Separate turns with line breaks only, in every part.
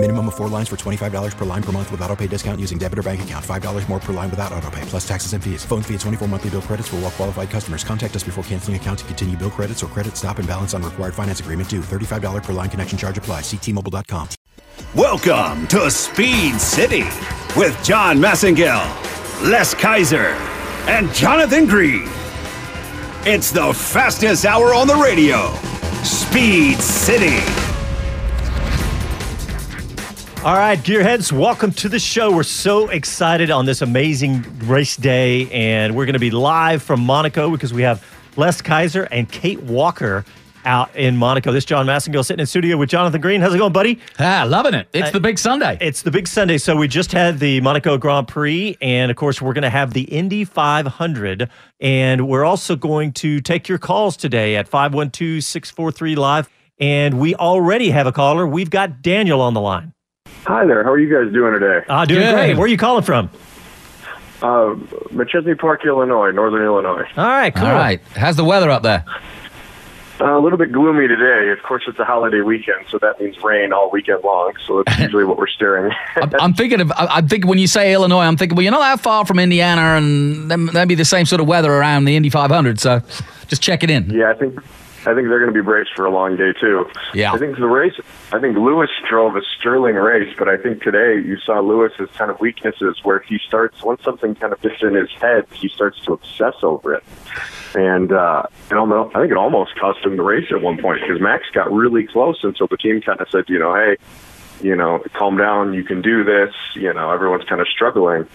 Minimum of four lines for $25 per line per month with auto pay discount using debit or bank account. $5 more per line without auto pay, plus taxes and fees. Phone fee at 24 monthly bill credits for all well qualified customers. Contact us before canceling account to continue bill credits or credit stop and balance on required finance agreement due. $35 per line connection charge apply. Ctmobile.com.
Welcome to Speed City with John Massengill, Les Kiser, and Jonathan Green. It's the fastest hour on the radio. Speed City.
All right, gearheads, welcome to the show. We're so excited on this amazing race day, and we're going to be live from Monaco because we have Les Kiser and Kate Walker out in Monaco. This is John Massengill sitting in studio with Jonathan Green. How's it going, buddy?
Ah, loving it. It's
Uh,
the big Sunday.
It's the big Sunday. So we just had the Monaco Grand Prix, and of course, we're going to have the Indy 500. And we're also going to take your calls today at 512 643 Live. And we already have a caller. We've got Daniel on the line.
Hi there. How are you guys doing today?
Ah, doing
Good.
great. Where are you calling from?
Uh, Machesney Park, Illinois, Northern Illinois.
All right, cool.
All right. How's the weather up there?
Uh, a little bit gloomy today. Of course, it's a holiday weekend, so that means rain all weekend long. So that's usually what we're staring.
I'm, I'm thinking of. I- I'm thinking when you say Illinois, I'm thinking, well, you're not that far from Indiana, and then that'd be the same sort of weather around the Indy 500. So, just check it in.
yeah, I think I think they're going to be braced for a long day too.
Yeah.
I think the race. I think Lewis drove a sterling race, but I think today you saw Lewis's kind of weaknesses where he starts once something kind of gets in his head, he starts to obsess over it. And uh, I don't know. I think it almost cost him the race at one point because Max got really close until the team kind of said, you know, hey, you know, calm down. You can do this. You know, everyone's kind of struggling.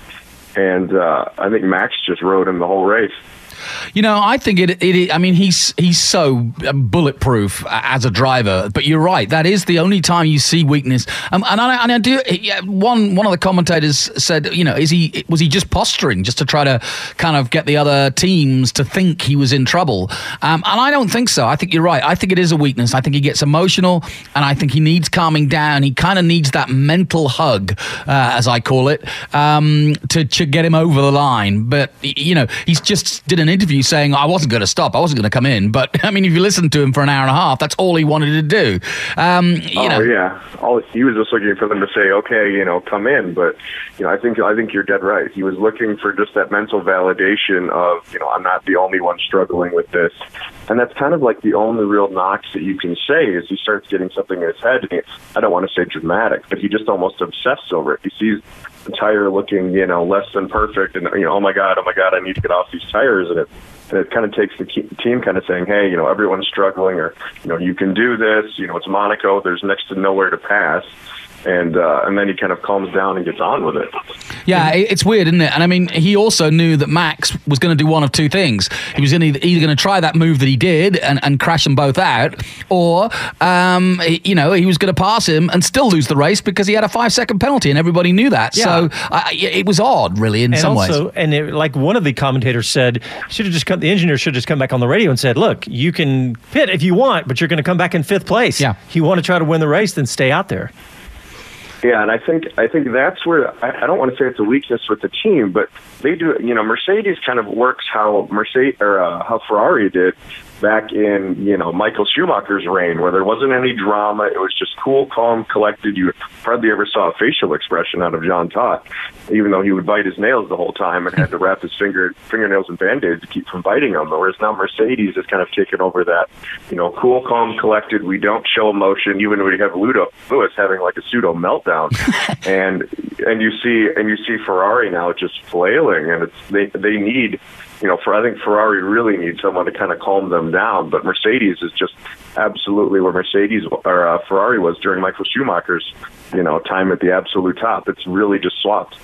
And uh, I think Max just rode him the whole race.
You know, I think it. it I mean, he's he's so uh, bulletproof as a driver. But you're right. That is the only time you see weakness. Um, and I, and I do. One one of the commentators said, you know, is he was he just posturing just to try to kind of get the other teams to think he was in trouble? Um, and I don't think so. I think you're right. I think it is a weakness. I think he gets emotional, and I think he needs calming down. He kind of needs that mental hug, uh, as I call it, um, to to get him over the line. But you know, he's just did an interview saying I wasn't going to stop, I wasn't going to come in. But I mean, if you listen to him for an hour and a half, that's all he wanted to do. Um, you
oh
know,
yeah, all he was just looking for them to say, okay, you know, come in. But you know, I think I think you're dead right. He was looking for just that mental validation of, you know, I'm not the only one struggling with this, and that's kind of like the only real knocks that you can say is he starts getting something in his head. And he, I don't want to say dramatic, but he just almost obsesses over it. He sees tire looking, you know, less than perfect, and you know, oh my god, oh my god, I need to get off these tires, and it and it kind of takes the team kind of saying, hey, you know, everyone's struggling, or you know, you can do this. You know, it's Monaco. There's next to nowhere to pass. And uh, and then he kind of calms down and gets on with it.
Yeah, it's weird, isn't it? And I mean, he also knew that Max was going to do one of two things. He was gonna, either going to try that move that he did and, and crash them both out, or, um, he- you know, he was going to pass him and still lose the race because he had a five second penalty, and everybody knew that.
Yeah.
So I, it was odd, really, in
and
some
also,
ways.
and it, like one of the commentators said, should have just come. The engineer should have just come back on the radio and said, "Look, you can pit if you want, but you're going to come back in fifth place.
Yeah.
if you want to try to win the race, then stay out there."
Yeah, and I think I think that's where I, I don't want to say it's a weakness with the team, but they do. You know, Mercedes kind of works how Mercedes or uh, how Ferrari did back in you know Michael Schumacher's reign, where there wasn't any drama. It was just cool, calm, collected. You hardly ever saw a facial expression out of John Todt, even though he would bite his nails the whole time and had to wrap his finger fingernails in band-aids to keep from biting them. Whereas now Mercedes has kind of taken over that, you know, cool, calm, collected. We don't show emotion, even when we have Ludo Lewis having like a pseudo meltdown, and and you see and you see Ferrari now just flailing, and it's they they need you know, for I think Ferrari really needs someone to kind of calm them down. But Mercedes is just absolutely where Mercedes or uh, Ferrari was during Michael Schumacher's, you know, time at the absolute top. It's really just swapped.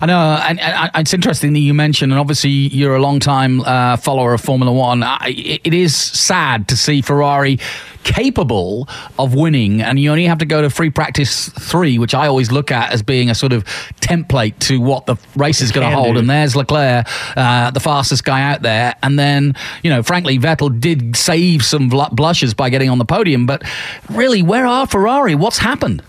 I know, and, and, and it's interesting that you mentioned, and obviously you're a long time uh, follower of Formula One. I, it, it is sad to see Ferrari capable of winning, and you only have to go to free practice three, which I always look at as being a sort of template to what the race is going to hold.
do.
And there's Leclerc, uh, the fastest guy out there, and then you know, frankly, Vettel did save some bl- blushes by getting on the podium, but really, where are Ferrari? What's happened?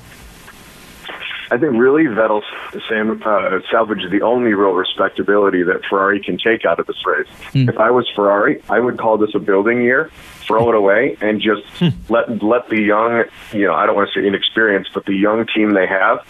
I think really Vettel's Sam uh, salvaged the only real respectability that Ferrari can take out of this race. If I was Ferrari, I would call this a building year, throw it away, and just let let the young, you know, I don't want to say inexperienced, but the young team they have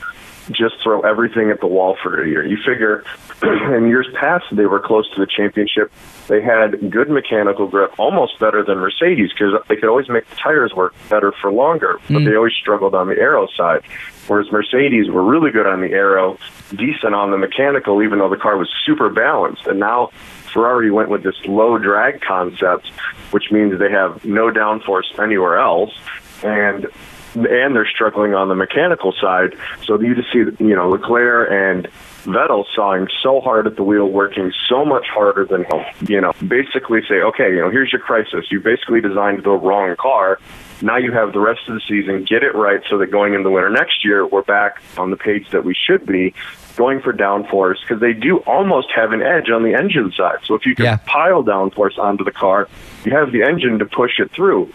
just throw everything at the wall for a year. You figure in years past they were close to the championship. They had good mechanical grip, almost better than Mercedes because they could always make the tires work better for longer, but hmm. they always struggled on the aero side. Whereas Mercedes were really good on the aero, decent on the mechanical, even though the car was super balanced. And now Ferrari went with this low drag concept, which means they have no downforce anywhere else. And and they're struggling on the mechanical side. So you just see, you know, Leclerc and Vettel sawing so hard at the wheel, working so much harder than him. You know, basically say, okay, you know, here's your crisis. You basically designed the wrong car. Now you have the rest of the season. Get it right so that going into the winter next year, we're back on the page that we should be. Going for downforce because they do almost have an edge on the engine side. So if you can
Yeah.
pile downforce onto the car, you have the engine to push it through.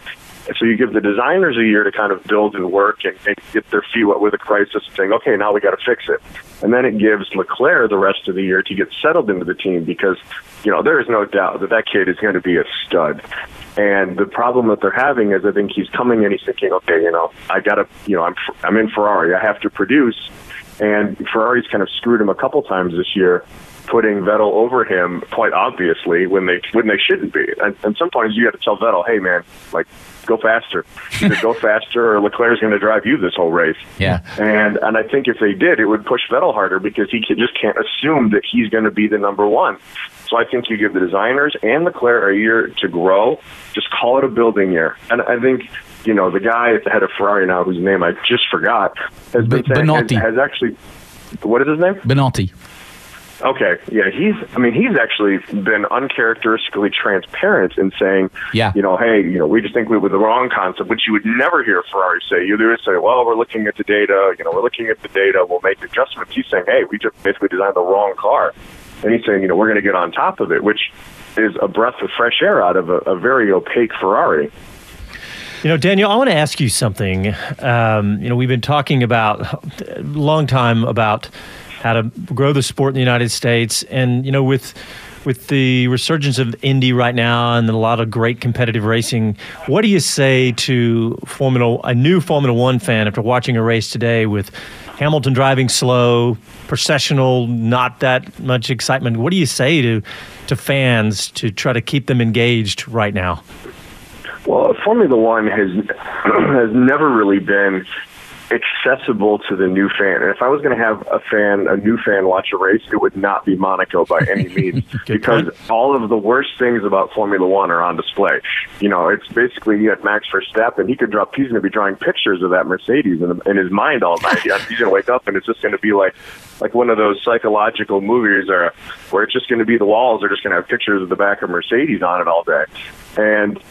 So you give the designers a year to kind of build and work and, and get their feet wet with a crisis and saying, okay, now we got to fix it. And then it gives Leclerc the rest of the year to get settled into the team because, you know, there is no doubt that that kid is going to be a stud. And the problem that they're having is I think he's coming in, he's thinking, okay, you know, I got to, you know, I'm, I'm in Ferrari, I have to produce. And Ferrari's kind of screwed him a couple times this year putting Vettel over him quite obviously when they when they shouldn't be. And, and sometimes you got to tell Vettel, "Hey, man, like go faster. Either go faster, or Leclerc's going to drive you this whole race."
Yeah.
And and I think if they did, it would push Vettel harder because he can, just can't assume that he's going to be the number one. So I think you give the designers and Leclerc a year to grow. Just call it a building year. And I think you know the guy at the head of Ferrari now, whose name I just forgot, has been saying has, has actually. What is his name?
Benotti.
Okay, yeah, he's. I mean, he's actually been uncharacteristically transparent in saying,
Yeah.
you know, hey, you know, we just think we were the wrong concept, which you would never hear Ferrari say. You would say, well, we're looking at the data. You know, we're looking at the data. We'll make adjustments. He's saying, hey, we just basically designed the wrong car, and he's saying, you know, we're going to get on top of it, which is a breath of fresh air out of a, a very opaque Ferrari.
You know, Daniel, I want to ask you something. Um, you know, we've been talking about a long time about how to grow the sport in the United States, and you know, with with the resurgence of Indy right now and a lot of great competitive racing, what do you say to Formula a new Formula One fan after watching a race today with Hamilton driving slow, processional, not that much excitement? What do you say to to fans to try to keep them engaged right now?
Well, Formula One has has never really been accessible to the new fan. And if I was going to have a fan, a new fan, watch a race, it would not be Monaco by any means, because all of the worst things about Formula One are on display. You know, it's basically you had Max Verstappen. And he could drop. He's going to be drawing pictures of that Mercedes in, in his mind all night. He's going to wake up and it's just going to be like like one of those psychological movies or where it's just going to be the walls are just going to have pictures of the back of Mercedes on it all day. And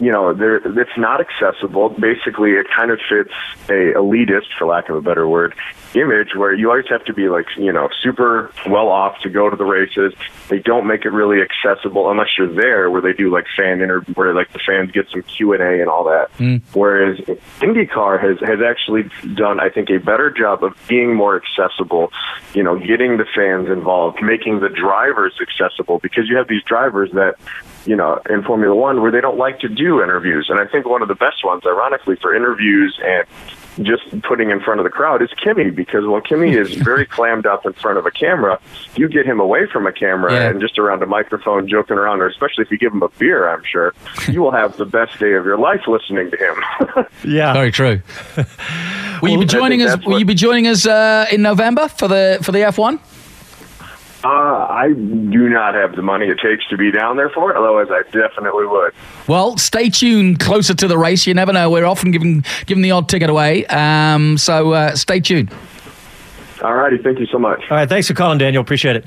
you know, there it's not accessible. Basically, it kind of fits a elitist, for lack of a better word, image where you always have to be like, you know, super well off to go to the races. They don't make it really accessible unless you're there, where they do like fan interview, where like the fans get some Q and A and all that. Hmm. Whereas IndyCar has has actually done, I think, a better job of being more accessible. You know, getting the fans involved, making the drivers accessible, because you have these drivers that you know, in Formula One where they don't like to do interviews. And I think one of the best ones, ironically, for interviews and just putting in front of the crowd is Kimi because while Kimi is very clammed up in front of a camera, you get him away from a camera
Yeah.
and just around a microphone joking around, or especially if you give him a beer, I'm sure, you will have the best day of your life listening to him.
Yeah.
Very true. will you be joining us? Will
what-
you be joining us uh, in November for the for the F one?
Uh, I do not have the money it takes to be down there for it, otherwise I definitely would.
Well, stay tuned closer to the race. You never know. We're often giving giving the odd ticket away. Um, so uh, stay tuned.
All righty, thank you so much.
All right, thanks for calling, Daniel. Appreciate it.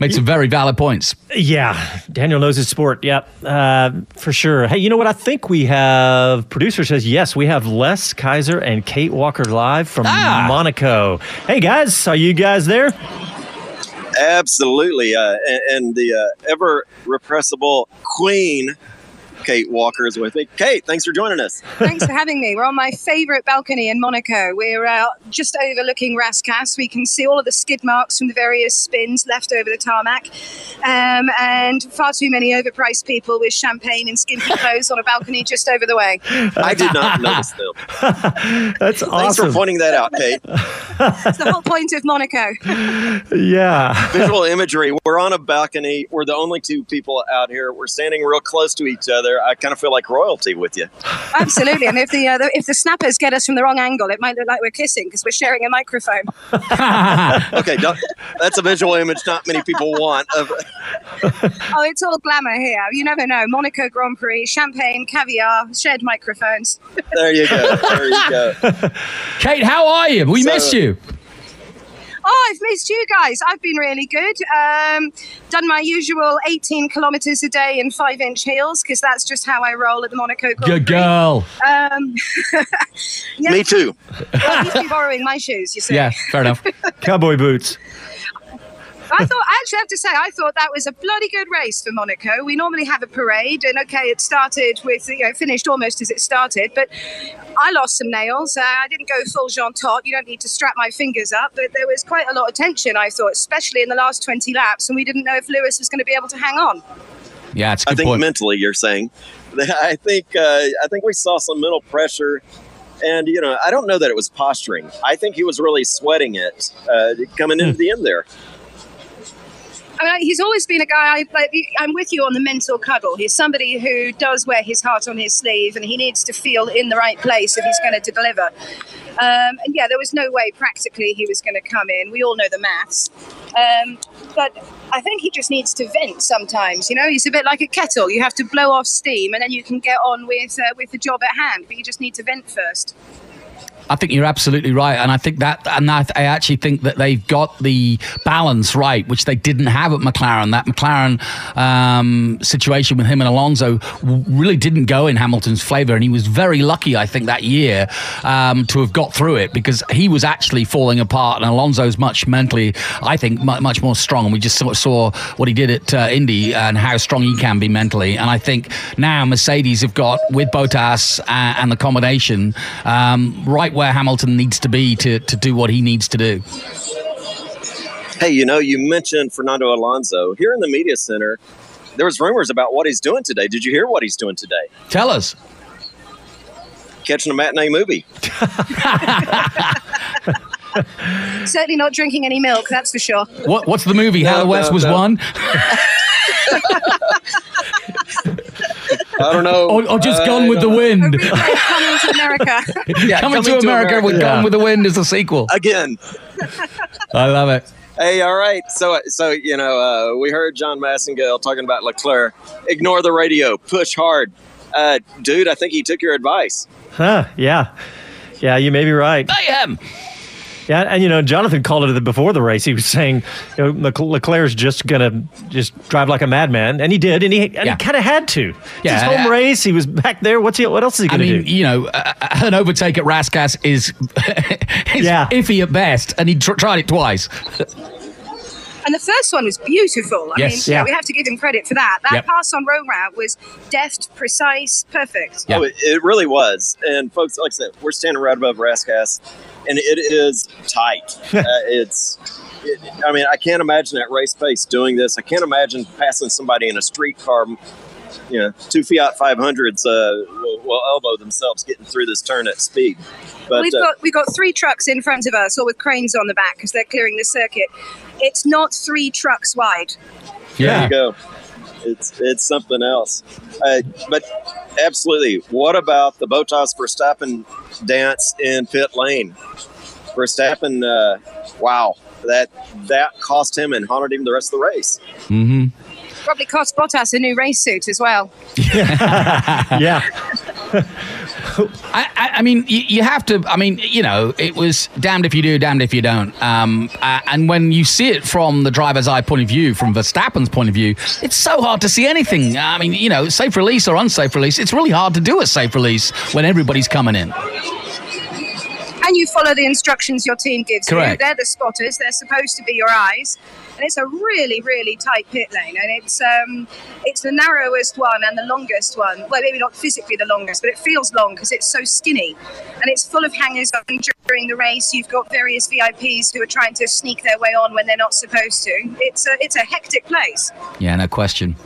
Make some very valid points.
Yeah, Daniel knows his sport. Yep, uh, for sure. Hey, you know what? I think we have producer says yes. We have Les Kiser and Kate Walker live from
Ah.
Monaco. Hey guys, are you guys there?
Absolutely, uh, and, and the uh, ever repressible Queen Kate Walker is with me. Kate, thanks for joining us.
Thanks for having me. We're on my favourite balcony in Monaco. We're uh, just overlooking Rascasse. We can see all of the skid marks from the various spins left over the tarmac, um, and far too many overpriced people with champagne and skimpy clothes on a balcony just over the way.
I did not notice them.
That's awesome.
Thanks
awesome.
for pointing that out, Kate.
It's the whole point of Monaco.
yeah.
Visual imagery. We're on a balcony. We're the only two people out here. We're standing real close to each other. I kind of feel like royalty with you.
Absolutely. And if the, uh, the if the snappers get us from the wrong angle, it might look like we're kissing because we're sharing a microphone.
okay, that's a visual image not many people want. Of,
Oh, it's all glamour here. You never know. Monaco Grand Prix, champagne, caviar, shared microphones.
there you go. There you go.
Kate, how are you? We
So-
missed you.
Oh, I've missed you guys. I've been really good. Um, done my usual 18 kilometres a day in five inch heels because that's just how I roll at the Monaco Grand
Good
Prix.
girl.
Um, yeah,
Me too.
well, he's been borrowing my shoes, you see.
Yeah, fair enough.
Cowboy boots.
I thought I actually have to say I thought that was a bloody good race for Monaco. We normally have a parade, and okay, it started with you know finished almost as it started, but I lost some nails. Uh, I didn't go full Jean Todt. You don't need to strap my fingers up, but there was quite a lot of tension. I thought, especially in the last twenty laps, and we didn't know if Lewis was going to be able to hang on.
Yeah, it's a
I
good
think
point.
mentally, you're saying. I think uh, I think we saw some mental pressure, and you know, I don't know that it was posturing. I think he was really sweating it uh, coming into the end there.
I mean, he's always been a guy. I, like, I'm with you on the mental cuddle. He's somebody who does wear his heart on his sleeve, and he needs to feel in the right place if he's going to deliver. Um, and yeah, there was no way practically he was going to come in. We all know the maths, um, but I think he just needs to vent sometimes. You know, he's a bit like a kettle. You have to blow off steam, and then you can get on with uh, with the job at hand. But you just need to vent first.
I think you're absolutely right, and I think that, and I, I actually think that they've got the balance right, which they didn't have at McLaren. That McLaren um, situation with him and Alonso really didn't go in Hamilton's favour, and he was very lucky, I think, that year um, to have got through it because he was actually falling apart, and Alonso's much mentally, I think, mu- much more strong. And we just sort of saw what he did at uh, Indy and how strong he can be mentally. And I think now Mercedes have got with Bottas uh, and the combination um, right where Hamilton needs to be to, to do what he needs to do.
Hey, you know, you mentioned Fernando Alonso here in the media center. There was rumors about what he's doing today. Did you hear what he's doing today?
Tell us.
Catching a matinee movie.
Certainly not drinking any milk, that's for sure.
What, what's the movie? How
No,
the West
no,
was
no.
won?
I don't know.
Or, or just
I
Gone with the. Wind?
Coming to America.
Yeah,
Coming, to America, with Gone with the Wind is a sequel.
again.
I love it.
Hey, all right. So, so you know, uh, we heard John Massengale talking about Leclerc. Ignore the radio. Push hard, uh, dude. I think he took your advice.
Huh, yeah. Yeah, you may be right.
I am.
Yeah, and you know, Jonathan called it before the race. He was saying, you know, Lec- Leclerc's just gonna just drive like a madman, and he did, and he and
Yeah.
he kind of had to. It's
Yeah,
his home
yeah.
race. He was back there. What's he? What else is he
I
gonna I
mean,
do?
you know, uh, an overtake at Rascasse is, is
Yeah.
iffy at best, and he tr- tried it twice.
And the first one was beautiful. I
Yes.
mean, yeah,
Yeah.
we have to give him credit for that. That
Yep.
pass on Romain was deft, precise, perfect.
Yeah.
Oh, it, it really was. And folks, like I said, we're standing right above Rascasse, and it is tight. uh, it's. It, I mean, I can't imagine at race pace doing this. I can't imagine passing somebody in a street car. You know, two Fiat 500s uh, will, will elbow themselves getting through this turn at speed. But
we've
uh,
got we've got three trucks in front of us, all with cranes on the back because they're clearing the circuit. It's not three trucks wide.
There you go. It's it's something else. Uh, but absolutely, what about the Bottas Verstappen dance in pit lane? Verstappen, uh, wow, that that cost him and haunted him the rest of the race.
Mm-hmm.
Probably cost Bottas a new race suit as well.
yeah.
I, I, I mean, you, you have to. I mean, you know, it was damned if you do, damned if you don't. Um, uh, and when you see it from the driver's eye point of view, from Verstappen's point of view, it's so hard to see anything. I mean, you know, safe release or unsafe release, it's really hard to do a safe release when everybody's coming in.
And you follow the instructions your team gives
Correct.
you. They're the spotters. They're supposed to be your eyes. and it's a really, really tight pit lane, and it's um, it's the narrowest one and the longest one. Well, maybe not physically the longest, but it feels long because it's so skinny, and it's full of hangers on during the race. You've got various VIPs who are trying to sneak their way on when they're not supposed to. It's a it's a hectic place.
Yeah, no question.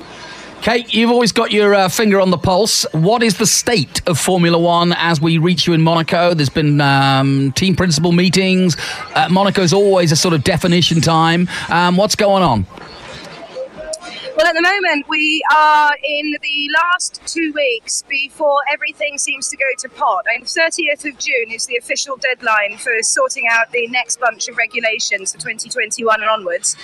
Kate, you've always got your uh, finger on the pulse. What is the state of Formula One as we reach you in Monaco? There's been um, team principal meetings. Uh, Monaco's always a sort of definition time. Um, what's going on?
Well, at the moment, we are in the last two weeks before everything seems to go to pot. And 30th of June is the official deadline for sorting out the next bunch of regulations for 2021 and onwards.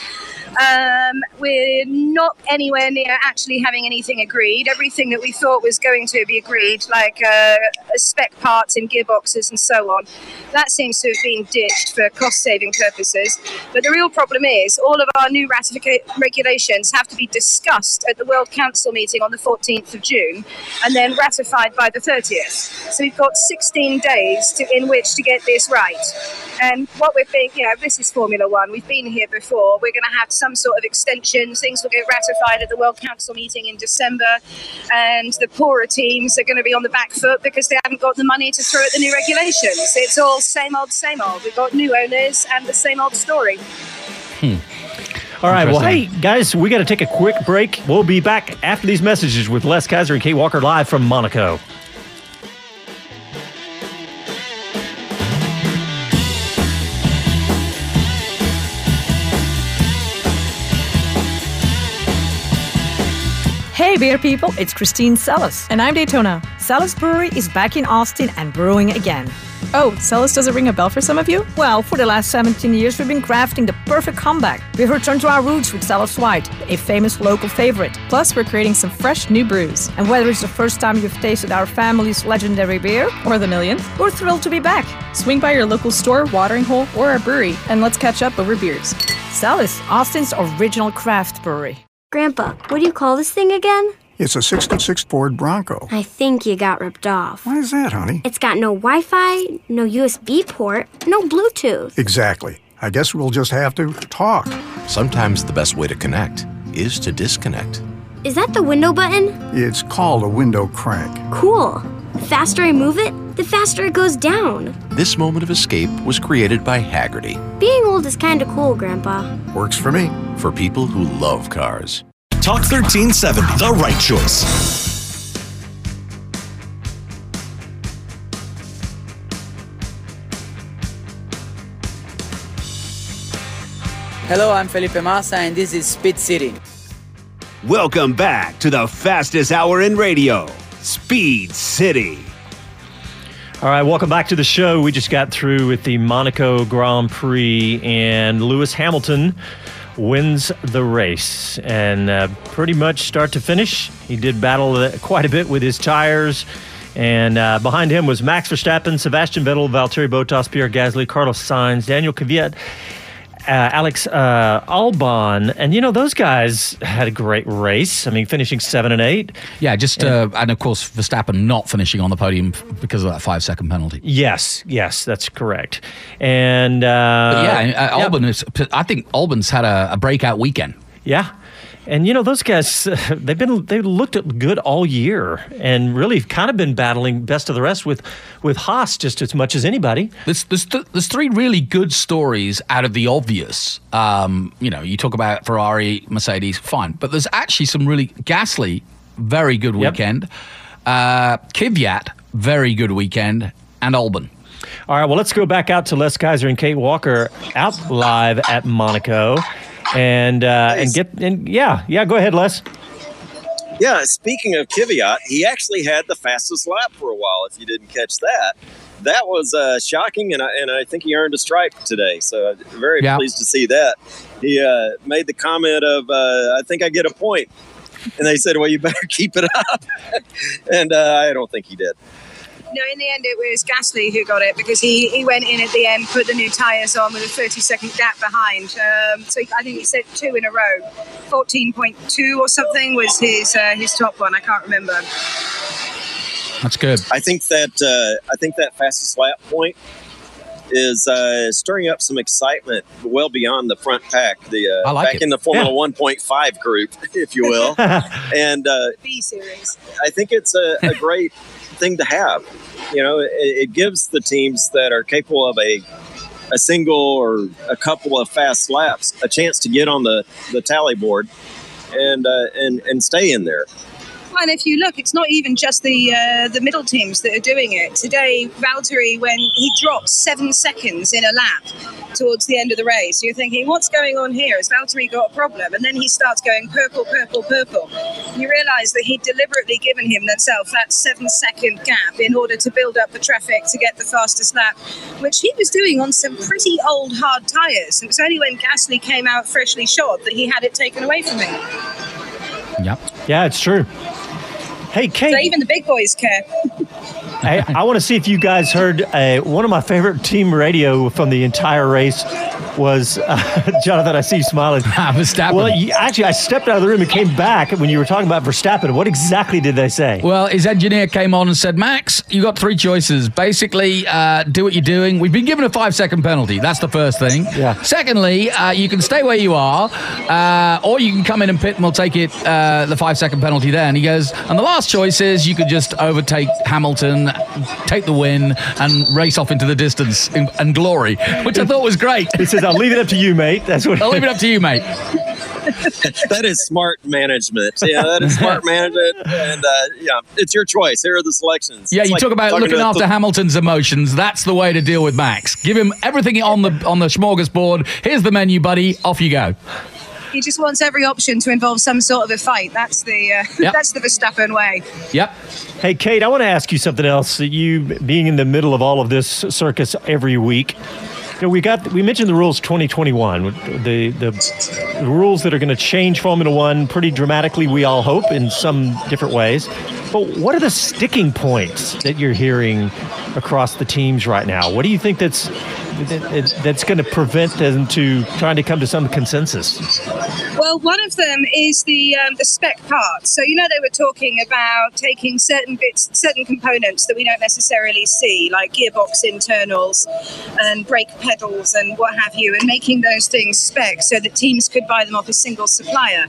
Um, we're not anywhere near actually having anything agreed. Everything that we thought was going to be agreed, like uh, spec parts in gearboxes and so on, that seems to have been ditched for cost saving purposes. But the real problem is all of our new ratifica- regulations have to be discussed at the World Council meeting on the 14th of June and then ratified by the 30th. So we've got 16 days to, in which to get this right. And what we're being, you know, this is Formula One. We've been here before. We're going to have some sort of extension. Things will get ratified at the World Council meeting in December. And the poorer teams are going to be on the back foot because they haven't got the money to throw at the new regulations. It's all same old, same old. We've got new owners and the same old story. Hmm.
All right. Well, hey, guys, we got to take a quick break. We'll be back after these messages with Les Kiser and Kate Walker live from Monaco.
Hey, beer people, it's Christine Celis. And I'm Daytona. Celis Brewery is back in Austin and brewing again. Oh, Celis does it ring a bell for some of you? Well, for the last 17 years, we've been crafting the perfect comeback. We've returned to our roots with Celis White, a famous local favorite.
Plus, we're creating some fresh new brews.
And whether it's the first time you've tasted our family's legendary beer,
Or the millionth.
we're thrilled to be back.
Swing by your local store, watering hole, or our brewery, and let's catch up over beers.
Celis, Austin's original craft brewery.
Grandpa, what do you call this thing again?
It's a 66 Ford Bronco.
I think you got ripped off.
Why is that, honey?
It's got no Wi Fi, no USB port, no Bluetooth.
Exactly. I guess we'll just have to talk.
Sometimes the best way to connect is to disconnect.
Is that the window button?
It's called a window crank.
Cool. The faster I move it, the faster it goes down.
This moment of escape was created by Hagerty
Being old is kinda cool, Grandpa.
Works for me.
for people who love cars.
Talk 1370, the right choice.
Hello, I'm Felipe Massa, and this is Speed City.
Welcome back to the fastest hour in radio, Speed City.
All right, welcome back to the show. We just got through with the Monaco Grand Prix, and Lewis Hamilton wins the race. And uh, pretty much start to finish, he did battle quite a bit with his tires. And uh, behind him was Max Verstappen, Sebastian Vettel, Valtteri Bottas, Pierre Gasly, Carlos Sainz, Daniel Kvyat, Alex uh, Albon, and you know those guys had a great race. I mean, finishing seven and eight.
Yeah, just uh, and of course Verstappen not finishing on the podium because of that five second penalty.
Yes, yes, that's correct. And uh,
yeah, uh, Albon is. I think Albon's had a, a breakout weekend.
Yeah. And you know those guys, they've been they looked good all year, and really kind of been battling best of the rest with with Haas just as much as anybody.
There's there's, th- there's three really good stories out of the obvious. Um, you know, you talk about Ferrari, Mercedes, fine, but there's actually some really Gasly, very good weekend. Uh, Kvyat, very good weekend, and Albon.
All right, well, let's go back out to Les Kiser and Kate Walker out live at Monaco, and uh, and get and yeah, yeah. Go ahead, Les.
Yeah, speaking of Kvyat, he actually had the fastest lap for a while. If you didn't catch that, that was uh, shocking, and I, and I think he earned a stripe today. So I'm very
Yeah.
pleased to see that. He uh, made the comment of, uh, "I think I get a point," and they said, "Well, you better keep it up," and uh, I don't think he did.
No, in the end, it was Gasly who got it because he, he went in at the end, put the new tyres on with a 30 second gap behind. Um, so I think he said two in a row. 14.2 or something was his uh, his top one. I can't remember.
That's good.
I think that uh, I think that fastest lap point is uh, stirring up some excitement well beyond the front pack. The uh,
I like
back
it.
in the Formula
Yeah.
1.5 group, if you will, and uh,
B series.
I think it's a, a great thing to have. You know, it, it gives the teams that are capable of a a single or a couple of fast laps a chance to get on the, the tally board and uh, and and stay in there.
And if you look, it's not even just the uh, the middle teams that are doing it. Today, Valtteri, when he dropped seven seconds in a lap towards the end of the race, you're thinking, what's going on here? Has Valtteri got a problem? And then he starts going purple, purple, purple. You realise that he'd deliberately given himself that seven second gap in order to build up the traffic to get the fastest lap, which he was doing on some pretty old hard tyres. It was only when Gasly came out freshly shod that he had it taken away from him.
Yep.
Yeah, it's true. Hey, Kate.
So even the big boys care.
I, I want to see if you guys heard uh, one of my favorite team radio from the entire race was uh, Jonathan. I see you smiling.
Verstappen.
Well, you, actually, I stepped out of the room and came back when you were talking about Verstappen. What exactly did they say?
Well, his engineer came on and said, Max, you got three choices. Basically, uh, do what you're doing. We've been given a five second penalty. That's the first thing.
Yeah.
Secondly, uh, you can stay where you are, uh, or you can come in and pit and we'll take it, uh, the five second penalty there. And he goes, and the last choice is you could just overtake Hamilton, take the win, and race off into the distance in, and glory, which I thought was great.
He says, I'll leave it up to you, mate. That's what
I'll leave it up to you, mate.
that is smart management. Yeah, that is smart management, and uh, yeah, it's your choice. Here are the selections.
Yeah,
It's
you
like
talk about looking after
the-
Hamilton's emotions. That's the way to deal with Max. Give him everything on the on the smorgasbord. Here's the menu, buddy. Off you go.
He just wants every option to involve some sort of a fight. That's the uh,
Yep.
that's the Verstappen way.
Yep.
Hey, Kate, I want to ask you something else. You being in the middle of all of this circus every week. You know, we got we mentioned the rules 2021, the the, the rules that are going to change Formula One pretty dramatically. We all hope in some different ways. But what are the sticking points that you're hearing across the teams right now? What do you think that's that, that's going to prevent them to trying to come to some consensus?
Well, one of them is the um, the spec parts. So you know they were talking about taking certain bits, certain components that we don't necessarily see, like gearbox internals and brake pedals and what have you, and making those things spec so that teams could buy them off a single supplier.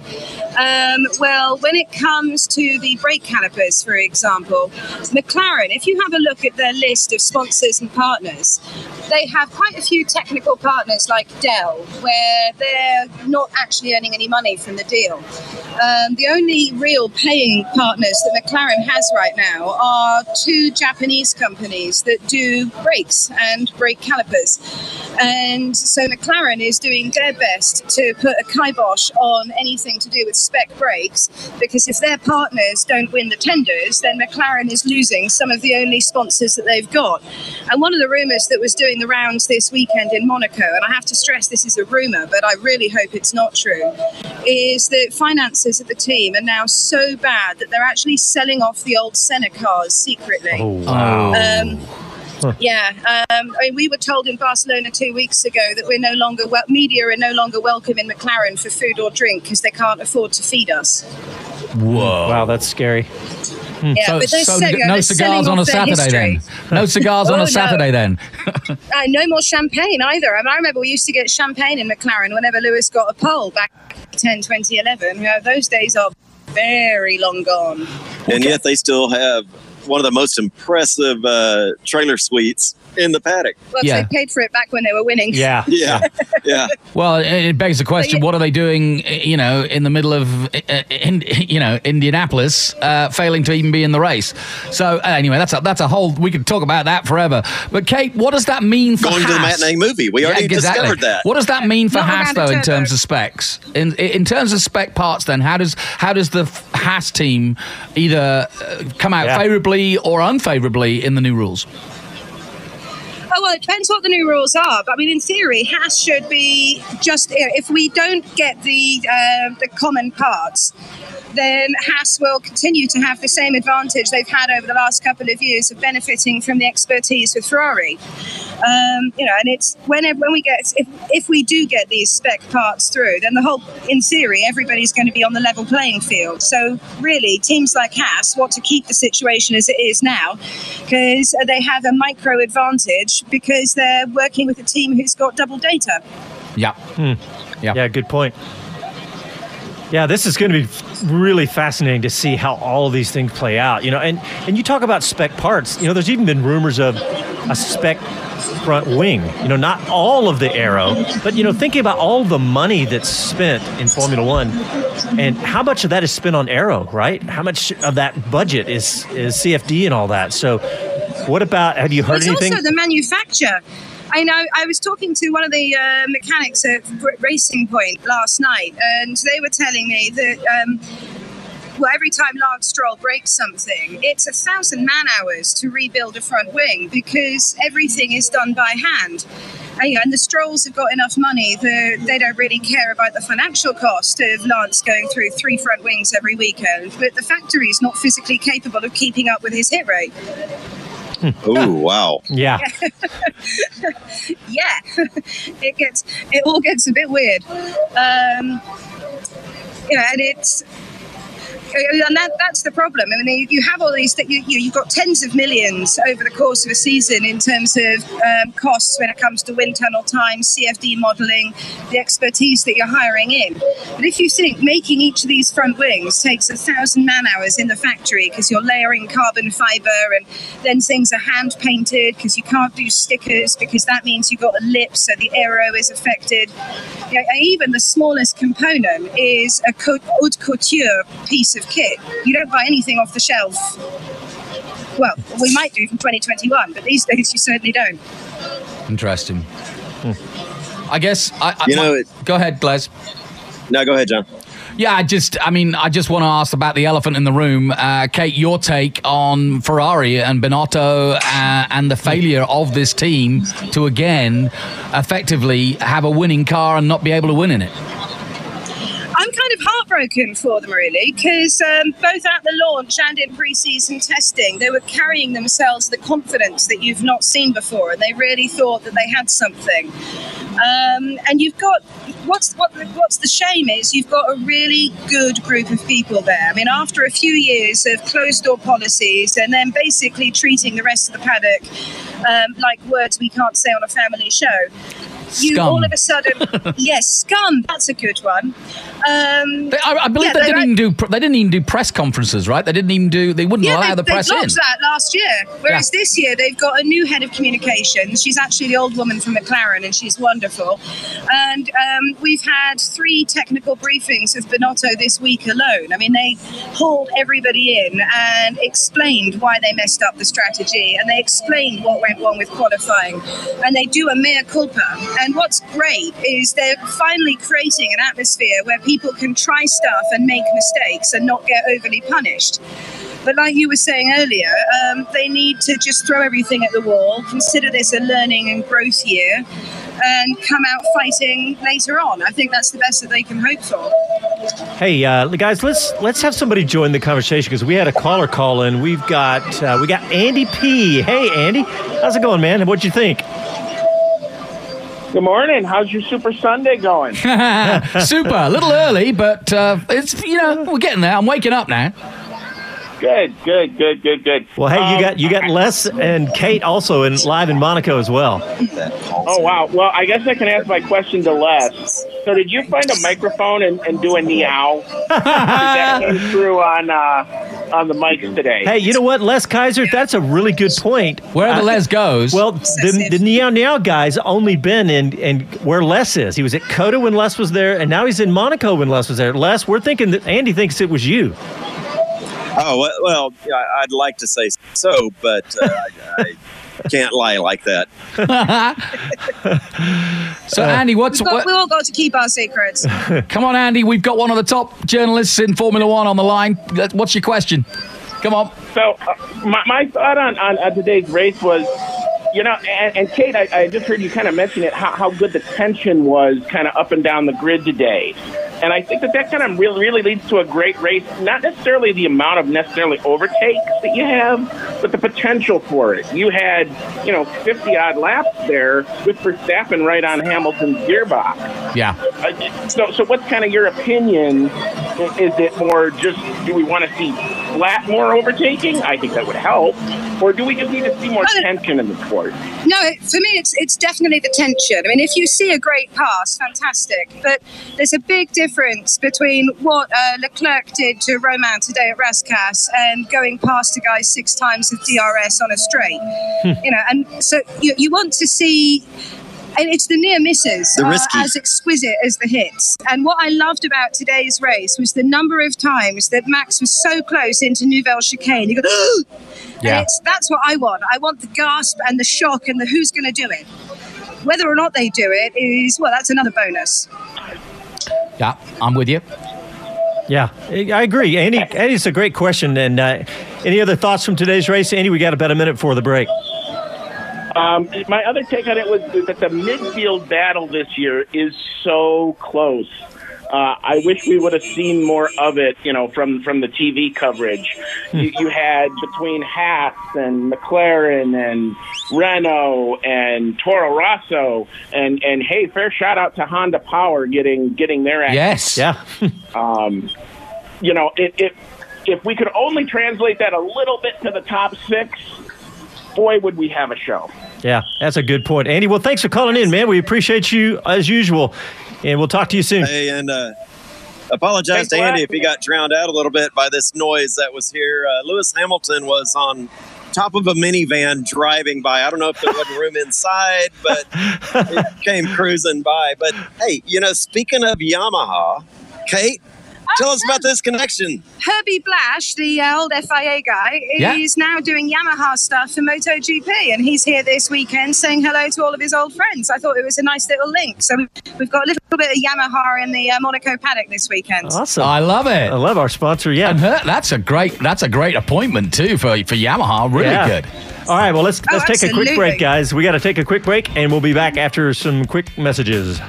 Um, well, when it comes to the brake calipers, for example, McLaren, if you have a look at their list of sponsors and partners, they have quite a few technical partners like Dell, where they're not actually earning any money from the deal. Um, the only real paying partners that McLaren has right now are two Japanese companies that do brakes and brake calipers. And so McLaren is doing their best to put a kibosh on anything to do with spec brakes because if their partners don't win the then McLaren is losing some of the only sponsors that they've got. And one of the rumours that was doing the rounds this weekend in Monaco, and I have to stress this is a rumour, but I really hope it's not true, is that finances at the team are now so bad that they're actually selling off the old Senna cars secretly.
Oh, wow.
Um, yeah, um, I mean, we were told in Barcelona two weeks ago that we're no longer well, media are no longer welcome in McLaren for food or drink because they can't afford to feed us.
Whoa.
Wow, that's scary.
Yeah,
so
but they're
so
selling-
no
they're
cigars on a Saturday then. No cigars on
Oh,
a
no.
Saturday then.
Uh, no more champagne either. I, mean, I remember we used to get champagne in McLaren whenever Lewis got a pole back 10, 2011. Yeah, those days are very long gone.
and yet they still have one of the most impressive uh, trailer suites in the paddock.
Well,
Yeah.
they paid for it back when they were winning.
yeah, yeah. Yeah.
well, it- it begs the question: What are they doing? You know, in the middle of, uh, in, you know, Indianapolis, uh, failing to even be in the race. So uh, anyway, that's a that's a whole. We could talk about that forever. But Kate, what does that mean for
Going to the
Haas?
matinee movie. We already discovered that.
What does that mean for
Not
Haas though, in terms of specs? In in terms of spec parts, then how does how does the Haas team either uh, come out
Yeah.
favourably or unfavourably in the new rules?
Oh well, it depends what the new rules are. But I mean, in theory, Haas should be just if we don't get the uh, the common parts, then Haas will continue to have the same advantage they've had over the last couple of years of benefiting from the expertise with Ferrari. Um, you know, and it's when when we get if if we do get these spec parts through, then the whole in theory everybody's going to be on the level playing field. So really, teams like Haas want to keep the situation as it is now because they have a micro advantage because they're working with a team who's got double data.
Yeah.
Yeah. Yeah, good point. Yeah, this is going to be really fascinating to see how all of these things play out. You know, and and you talk about spec parts. You know, there's even been rumors of a spec front wing. You know, not all of the aero, but you know, thinking about all the money that's spent in Formula One, and how much of that is spent on aero, right? How much of that budget is is CFD and all that? So, what about? Have you heard
it's
anything?
also the manufacturer. I know. I was talking to one of the uh, mechanics at Racing Point last night, and they were telling me that. Um, well, every time Lance Stroll breaks something, it's a thousand man hours to rebuild a front wing because everything is done by hand. And, you know, and the Strolls have got enough money that they don't really care about the financial cost of Lance going through three front wings every weekend. But the factory is not physically capable of keeping up with his hit rate.
Oh wow!
Yeah.
yeah, it gets it all gets a bit weird. Um, you know, and it's and that, that's the problem. I mean, you have all these. You, you, you've got tens of millions over the course of a season in terms of um, costs when it comes to wind tunnel time, CFD modelling, the expertise that you're hiring in. But if you think making each of these front wings takes a thousand man hours in the factory because you're layering carbon fibre and then things are hand painted because you can't do stickers because that means you've got a lip so the aero is affected. Even the smallest component is a haute couture piece of kit. You don't buy anything off the shelf. Well, we might do from 2021, but these days you certainly don't.
Interesting. I guess. I, I,
You know,
my- go ahead, Gles.
No, go ahead, John.
Yeah, I just, I mean, I just want to ask about the elephant in the room. Uh, Kate, your take on Ferrari and Binotto uh, and the failure of this team to again effectively have a winning car and not be able to win in it.
I'm kind of heartbroken for them, really, because um, both at the launch and in pre-season testing, they were carrying themselves the confidence that you've not seen before, and they really thought that they had something. Um, and you've got what's what, what's the shame is you've got a really good group of people there. I mean, after a few years of closed door policies and then basically treating the rest of the paddock um, like words we can't say on a family show. You
Scum.
all of a sudden, yes, scum. That's a good one. Um,
They, I, I believe
yeah,
they
they
didn't even do. They didn't even do press conferences, right? They didn't even do. They wouldn't
yeah,
allow
they,
the
they
press in.
blocked that last year. Whereas this year they've got a new head of communications. She's actually the old woman from McLaren, and she's wonderful. And um, we've had three technical briefings with Binotto this week alone. I mean, they hauled everybody in and explained why they messed up the strategy, and they explained what went wrong with qualifying, and they do a mea culpa. And what's great is they're finally creating an atmosphere where people can try stuff and make mistakes and not get overly punished. But like you were saying earlier, um, they need to just throw everything at the wall, consider this a learning and growth year, and come out fighting later on. I think that's the best that they can hope for.
Hey, uh, guys, let's let's have somebody join the conversation because we had a caller call in. We've got uh, we got Andy P. Hey, Andy, how's it going, man? What'd you think?
Good morning. How's your Super Sunday going?
Super, a little early, but uh, it's you know we're getting there. I'm waking up now.
Good, good, good, good, good.
Well, hey, you
Um,
got you got Les and Kate also in live in Monaco as well.
Oh wow. Well, I guess I can ask my question to Les. So, did you find a microphone and, and do a meow? that came through on uh, on the mics today.
Hey, you know what, Les Kiser? That's a really good point.
Where
the
Les goes.
Well, the, the Meow Meow guy's only been in, in where Les is. He was at COTA when Les was there, and now he's in Monaco when Les was there. Les, we're thinking that Andy thinks it was you.
Oh well, well I'd like to say so, but uh, I, I can't lie like that.
So, Andy, what's
We've got,
what?
we all got to keep our secrets.
Come on, Andy. We've got one of the top journalists in Formula One on the line. What's your question? Come on.
So, uh, my, my thought on, on, on today's race was, you know, and, and Kate, I, I just heard you kind of mention it, how, how good the tension was kind of up and down the grid today. And I think that that kind of really, really leads to a great race. Not necessarily the amount of necessarily overtakes that you have, but the potential for it. You had, you know, 50 odd laps there with Verstappen right on Hamilton's gearbox.
Yeah.
Uh, so, so what's kind of your opinion? Is it more just do we want to see flat more overtaking? I think that would help. Or do we just need to see more tension in the sport?
No, for me, it's it's definitely the tension. I mean, if you see a great pass, fantastic. But there's a big difference between what uh, Leclerc did to Romain today at Rascasse and going past a guy six times with DRS on a straight.
Hmm.
you know, and so you, you want to see. And it's the near misses
The
are
risky.
as exquisite as the hits. And what I loved about today's race was the number of times that Max was so close into Nouvelle Chicane. You go,
Yeah.
and it's, that's what I want. I want the gasp and the shock and the who's going to do it. Whether or not they do it is, well, that's another bonus.
Yeah, I'm with you.
Yeah, I agree. Andy, Andy, it's a great question. And uh, any other thoughts from today's race? Andy, we got about a minute before the break.
Um, my other take on it was that the midfield battle this year is so close. Uh, I wish we would have seen more of it, you know, from from the TV coverage. You, you had between Haas and McLaren and Renault and Toro Rosso, and and hey, fair shout out to Honda Power getting getting their act.
Yes.
Yeah.
Um, you know, it, it, if we could only translate that a little bit to the top six, boy, would we have a show.
Yeah, that's a good point. Andy, well, thanks for calling in, man. We appreciate you as usual. And we'll talk to you soon.
Hey, and uh, apologize
Thanks
to Andy if he got drowned out a little bit by this noise that was here. Uh, Lewis Hamilton was on top of a minivan driving by. I don't know if there wasn't room inside, but it came cruising by. But hey, you know, speaking of Yamaha, Kate, tell us about this connection.
Herbie Blash, the uh, old FIA guy,
Yeah.
is now doing Yamaha stuff for MotoGP, and he's here this weekend saying hello to all of his old friends. I thought it was a nice little link. So we've got a little bit of Yamaha in the uh, Monaco paddock this weekend.
Awesome.
I love it. I
love our sponsor. Yeah,
and her, that's a great that's a great appointment too for for Yamaha. Really
Yeah.
good.
All right, well, let's
Oh,
let's take a quick break, guys. We got to take a quick break, and we'll be back after some quick messages.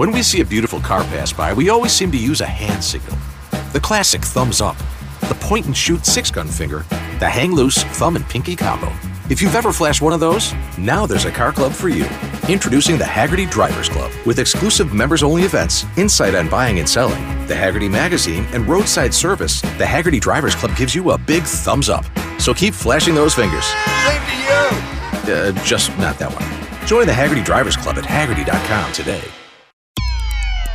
When we see a beautiful car pass by, we always seem to use a hand signal. The classic thumbs up, the point and shoot six gun finger, the hang loose thumb and pinky combo. If you've ever flashed one of those, now there's a car club for you. Introducing the Hagerty Drivers Club with exclusive members only events, insight on buying and selling, the Hagerty Magazine, and roadside service. The Hagerty Drivers Club gives you a big thumbs up. So keep flashing those fingers. Same to you! Uh, just not that one. Join the Hagerty Drivers Club at Hagerty.com today.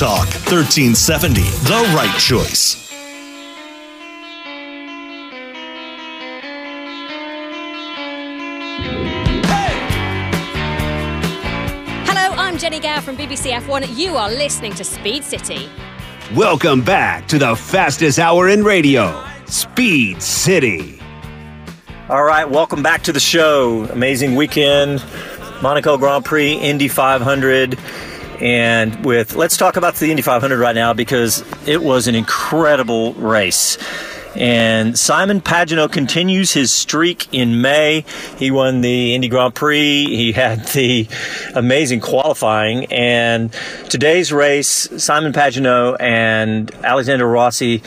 Talk 1370, the right choice.
Hello, I'm Jenny Gow from BBC F1. You are listening to Speed City.
Welcome back to the fastest hour in radio, Speed City.
All right, welcome back to the show. Amazing weekend, Monaco Grand Prix, Indy 500, and with let's talk about the Indy 500 right now because it was an incredible race. And Simon Pagenaud continues his streak in May. He won the Indy Grand Prix. He had the amazing qualifying. And today's race, Simon Pagenaud and Alexander Rossi,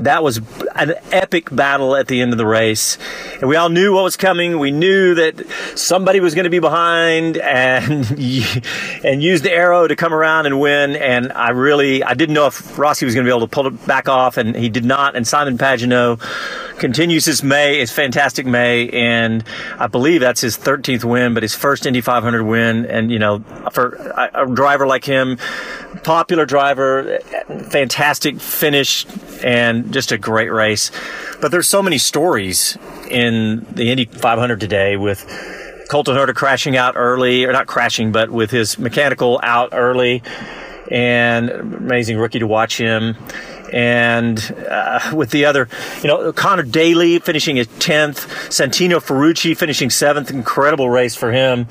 that was an epic battle at the end of the race. And we all knew what was coming. We knew that somebody was going to be behind and, and use the arrow to come around and win. And I really, I didn't know if Rossi was going to be able to pull it back off and he did not. And Simon Pagenaud continues his May, his fantastic May, and I believe that's his 13th win, but his first Indy 500 win. And you know, for a, a driver like him, popular driver, fantastic finish, and just a great race. But there's so many stories in the Indy 500 today with Colton Herta crashing out early, or not crashing, but with his mechanical out early, and amazing rookie to watch him. And uh, with the other, you know, Conor Daly finishing at 10th, Santino Ferrucci finishing 7th, incredible race for him.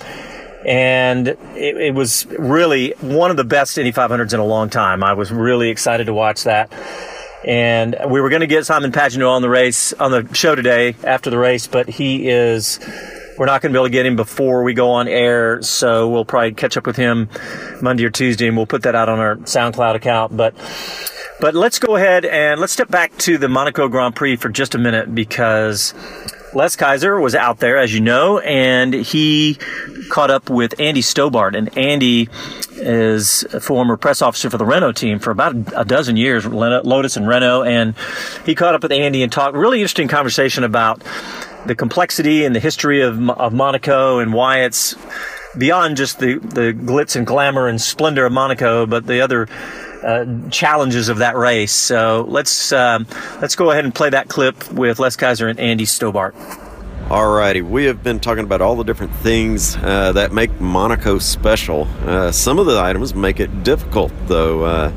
And it, it was really one of the best Indy 500s in a long time. I was really excited to watch that. And we were going to get Simon Pagenaud on the race, on the show today after the race, but he is we're not going to be able to get him before we go on air, so we'll probably catch up with him Monday or Tuesday, and we'll put that out on our SoundCloud account. But but let's go ahead and let's step back to the Monaco Grand Prix for just a minute because Les Kiser was out there, as you know, and he caught up with Andy Stobart. And Andy is a former press officer for the Renault team for about a dozen years, Lotus and Renault. And he caught up with Andy and talked really interesting conversation about the complexity and the history of, of Monaco and why it's beyond just the, the glitz and glamour and splendor of Monaco, but the other uh, challenges of that race. So let's um, let's go ahead and play that clip with Les Kiser and Andy Stobart.
Alrighty, we have been talking about all the different things uh, that make Monaco special. Uh, some of the items make it difficult, though.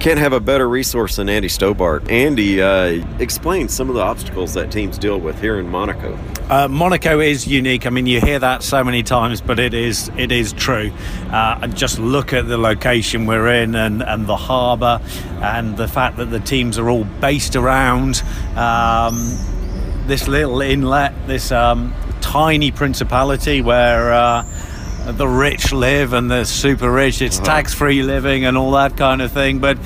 Can't have a better resource than Andy Stobart. Andy, uh, explain some of the obstacles that teams deal with here in Monaco.
Uh, Monaco is unique. I mean, you hear that so many times, but it is it is true. Uh, and just look at the location we're in and, and the harbour, and the fact that the teams are all based around um, this little inlet, this um, tiny principality where uh, the rich live and the super rich. It's uh-huh. tax free living and all that kind of thing. But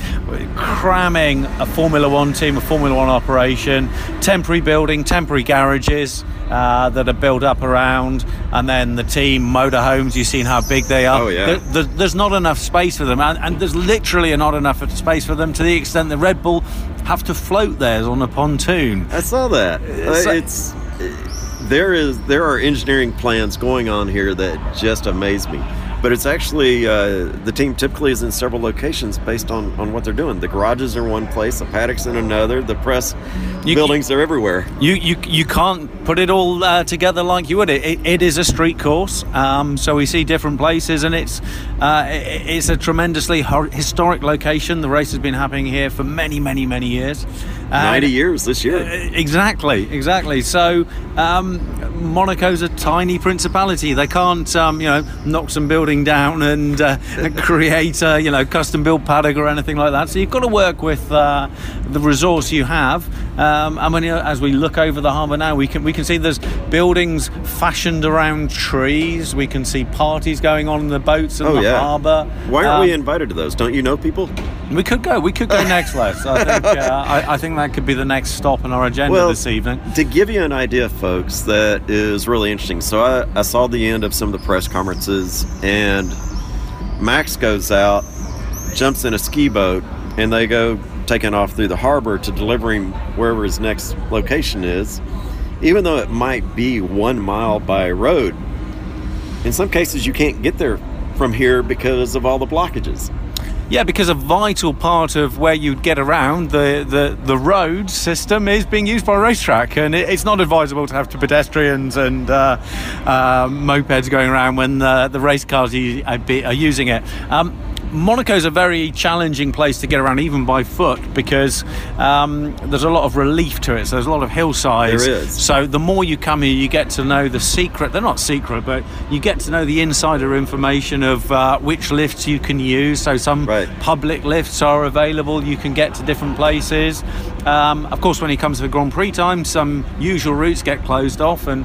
cramming a Formula One team, a Formula One operation, temporary building, temporary garages. Uh, that are built up around, and then the team motorhomes. You've seen how big they are.
Oh yeah.
There, there's not enough space for them, and, and, there's literally not enough space for them to the extent that Red Bull have to float theirs on a pontoon.
I saw that. Uh, it's there is there are engineering plans going on here that just amaze me. But it's actually uh, the team typically is in several locations based on, on what they're doing. The garages are one place, the paddocks in another, the press you, buildings are everywhere.
You you, you can't put it all uh, together like you would. It, it is a street course, um, so we see different places, and it's uh, it, it's a tremendously historic location. The race has been happening here for many many many years.
90 years this year. Uh,
exactly, exactly. So um, Monaco's a tiny principality. They can't, um, you know, knock some building down and uh, create a, you know, custom built paddock or anything like that. So you've got to work with uh, the resource you have. Um, I mean, as we look over the harbour now, we can we can see there's buildings fashioned around trees. We can see parties going on in the boats in
oh,
the
yeah.
harbour.
Why aren't we um, invited to those? Don't you know people?
We could go. We could go next, Les. I think. Uh, I, I, think that could be the next stop on our agenda
well,
this evening.
To give you an idea, folks, that is really interesting. So I, I saw the end of some of the press conferences, and Max goes out, jumps in a ski boat, and they go taking off through the harbor to deliver him wherever his next location is, even though it might be one mile by road. In some cases, you can't get there from here because of all the blockages.
Yeah, because a vital part of where you'd get around the, the, the road system is being used by a racetrack, and it, it's not advisable to have pedestrians and uh, uh, mopeds going around when the, the race cars are, are using it. Um, Monaco is a very challenging place to get around, even by foot, because um, there's a lot of relief to it. So there's a lot of hillsides.
There is.
So the more you come here, you get to know the secret. They're not secret, but you get to know the insider information of uh, which lifts you can use. So some
right.
public lifts are available. You can get to different places. Um, of course, when it comes to the Grand Prix time, some usual routes get closed off and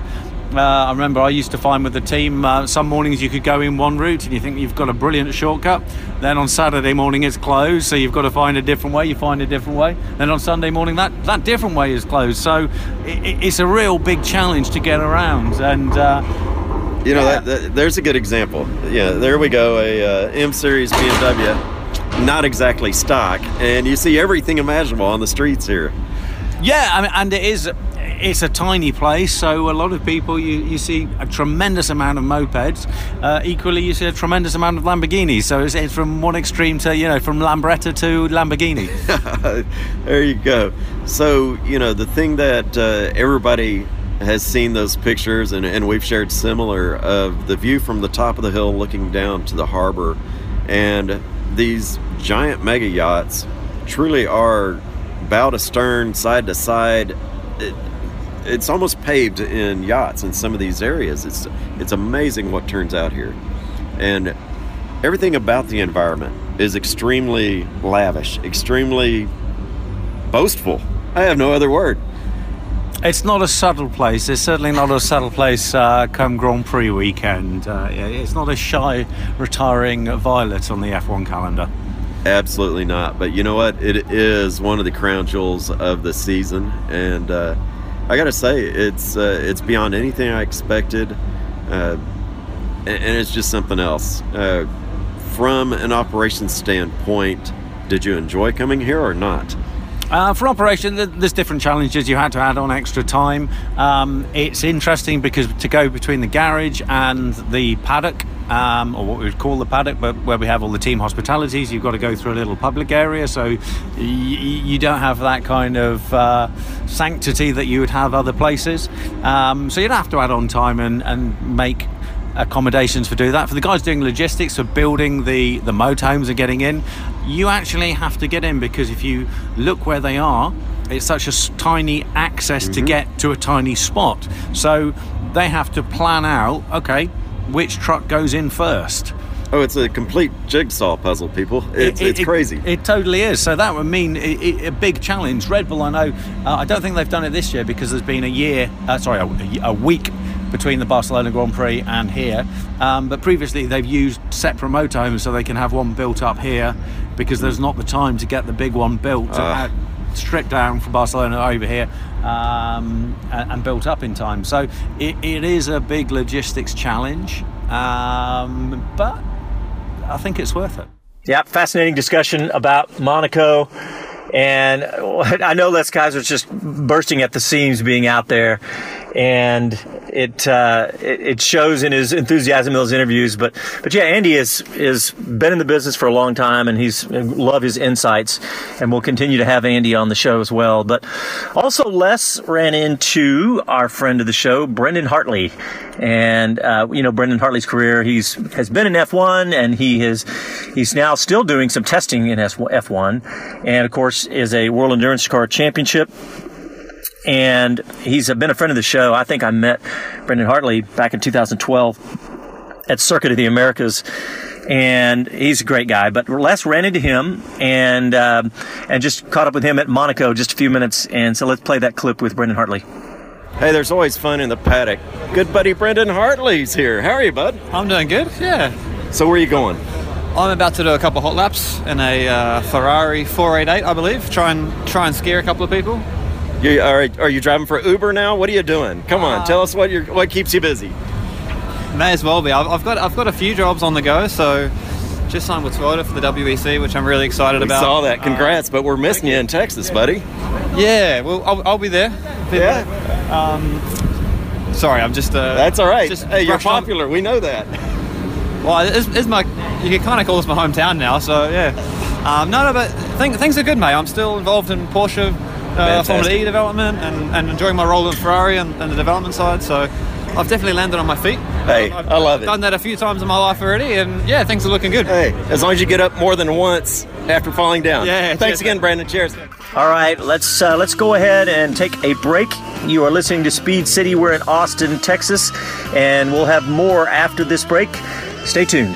uh, I remember I used to find with the team uh, some mornings you could go in one route and you think you've got a brilliant shortcut. Then on Saturday morning it's closed, so you've got to find a different way. You find a different way. Then on Sunday morning that that different way is closed. So it, it's a real big challenge to get around. And uh,
you know, yeah. that, that, there's a good example. Yeah, there we go. A uh, M Series BMW, not exactly stock, and you see everything imaginable on the streets here.
Yeah, I mean, and it is. It's a tiny place, so a lot of people you, you see a tremendous amount of mopeds. Uh, equally, you see a tremendous amount of Lamborghinis. So it's, it's from one extreme to you know from Lambretta to Lamborghini.
there you go. So you know the thing that uh, everybody has seen those pictures, and, and we've shared similar of the view from the top of the hill looking down to the harbor, and these giant mega yachts truly are bow to stern, side to side. It, it's almost paved in yachts in some of these areas. It's it's amazing what turns out here, and everything about the environment is extremely lavish, extremely boastful. I have no other word.
It's not a subtle place. It's certainly not a subtle place uh, come Grand Prix weekend. Uh, it's not a shy, retiring violet on the F1 calendar.
Absolutely not. But you know what? It is one of the crown jewels of the season, and uh, I got to say, it's uh, it's beyond anything I expected, uh, and, and, it's just something else. Uh, from an operations standpoint, did you enjoy coming here or not?
Uh, for operation, there's different challenges. You had to add on extra time. Um, it's interesting because to go between the garage and the paddock, um, or what we would call the paddock, but where we have all the team hospitalities, you've got to go through a little public area, so y- you don't have that kind of uh, sanctity that you would have other places. Um, so you'd have to add on time and, and make accommodations for do that. For the guys doing logistics for building the the motorhomes and getting in, you actually have to get in because if you look where they are, it's such a tiny access mm-hmm. to get to a tiny spot. So they have to plan out. Okay, which truck goes in first.
Oh, it's a complete jigsaw puzzle, people. It's, it, it, it's crazy.
It, it, totally is. So that would mean a big challenge. Red Bull, I know, uh, I don't think they've done it this year because there's been a year, uh, sorry, a, a, week between the Barcelona Grand Prix and here. Um, but previously they've used separate motorhomes so they can have one built up here because there's not the time to get the big one built. Uh. Stripped down from Barcelona over here um, and, and, built up in time. So it, it is a big logistics challenge, um, but I think it's worth it.
Yeah, fascinating discussion about Monaco. And I know Les Kiser's just bursting at the seams being out there and it, uh, it shows in his enthusiasm in those interviews. But but yeah, Andy is is been in the business for a long time, and he's love his insights, and we'll continue to have Andy on the show as well. But also, Les ran into our friend of the show, Brendan Hartley, and uh, you know Brendan Hartley's career. He's has been in F1, and he has he's now still doing some testing in F1, and of course is a World Endurance Car Championship and he's been a friend of the show. I think I met Brendan Hartley back in 2012 at Circuit of the Americas, and he's a great guy. But Les ran into him and uh, and just caught up with him at Monaco just a few minutes, and so let's play that clip with Brendan Hartley.
Hey, there's always fun in the paddock. Good buddy Brendan Hartley's here. How are you, bud?
I'm doing good. Yeah.
So where are you going?
I'm about to do a couple hot laps in a uh, Ferrari 488, I believe. Try and try and scare a couple of people.
You, are, are you driving for Uber now? What are you doing? Come on, uh, tell us what you what keeps you busy.
May as well be. I've, I've, got I've got a few jobs on the go, so just signed with Toyota for the WEC, which I'm really excited
we
about.
Saw that. Congrats, uh, but we're missing you in Texas, buddy.
Yeah, well, I'll, I'll be there.
Be yeah. There.
Um, sorry, I'm just. Uh,
That's all right. hey, you're popular. On. We know that.
Well, it's, it's my. You can kind of call this my hometown now, so yeah. Um, no, no, but th- things are good, mate. I'm still involved in Porsche uh, Formula E development and, and enjoying my role in Ferrari and, and, the development side. So I've definitely landed on my feet.
Hey,
I've,
I love
I've it. Done that a few times in my life already, and yeah, things are looking good.
Hey, as long as you get up more than once after falling down.
Yeah.
Thanks again, man. Brandon. Cheers.
All right, let's uh, let's go ahead and take a break. You are listening to Speed City. We're in Austin, Texas, and we'll have more after this break. Stay tuned.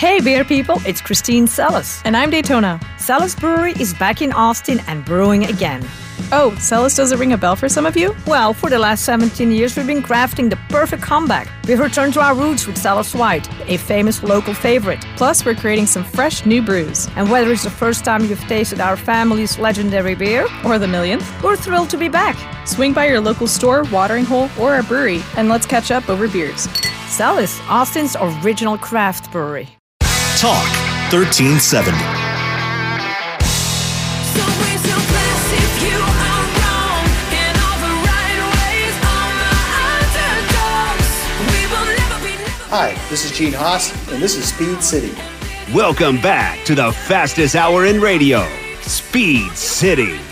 Hey, beer people, it's Christine Celis.
And I'm Daytona.
Celis Brewery is back in Austin and brewing again.
Oh, Celis doesn't ring a bell for some of you?
Well, for the last 17 years, we've been crafting the perfect comeback. We've returned to our roots with Celis White, a famous local favorite.
Plus, we're creating some fresh new brews.
And whether it's the first time you've tasted our family's legendary beer,
or the millionth,
we're thrilled to be back.
Swing by your local store, watering hole, or our brewery, and let's catch up over beers.
Celis, Austin's original craft brewery.
Talk 1370.
Hi, this is Gene Haas, and this is Speed City.
Welcome back to the fastest hour in radio, Speed City.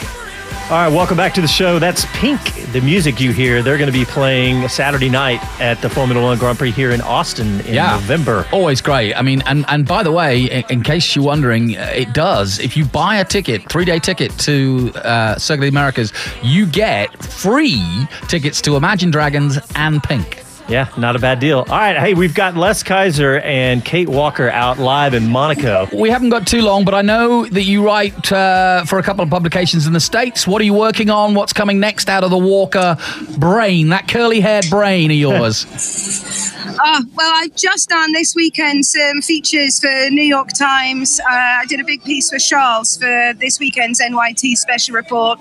All right, welcome back to the show. That's Pink, the music you hear. They're going to be playing Saturday night at the Formula One Grand Prix here in Austin in
Yeah.
November.
Always great. I mean, and, and by the way, in, in case you're wondering, uh, it does. If you buy a ticket, three day ticket to uh, Circuit of the Americas, you get free tickets to Imagine Dragons and Pink.
Yeah, not a bad deal. All right, hey, we've got Les Kiser and Kate Walker out live in Monaco.
We haven't got too long, but I know that you write uh, for a couple of publications in the States. What are you working on? What's coming next out of the Walker brain, that curly haired brain of yours?
Oh, well, I've just done this weekend some features for New York Times. Uh, I did a big piece for Charles for this weekend's NYT special report,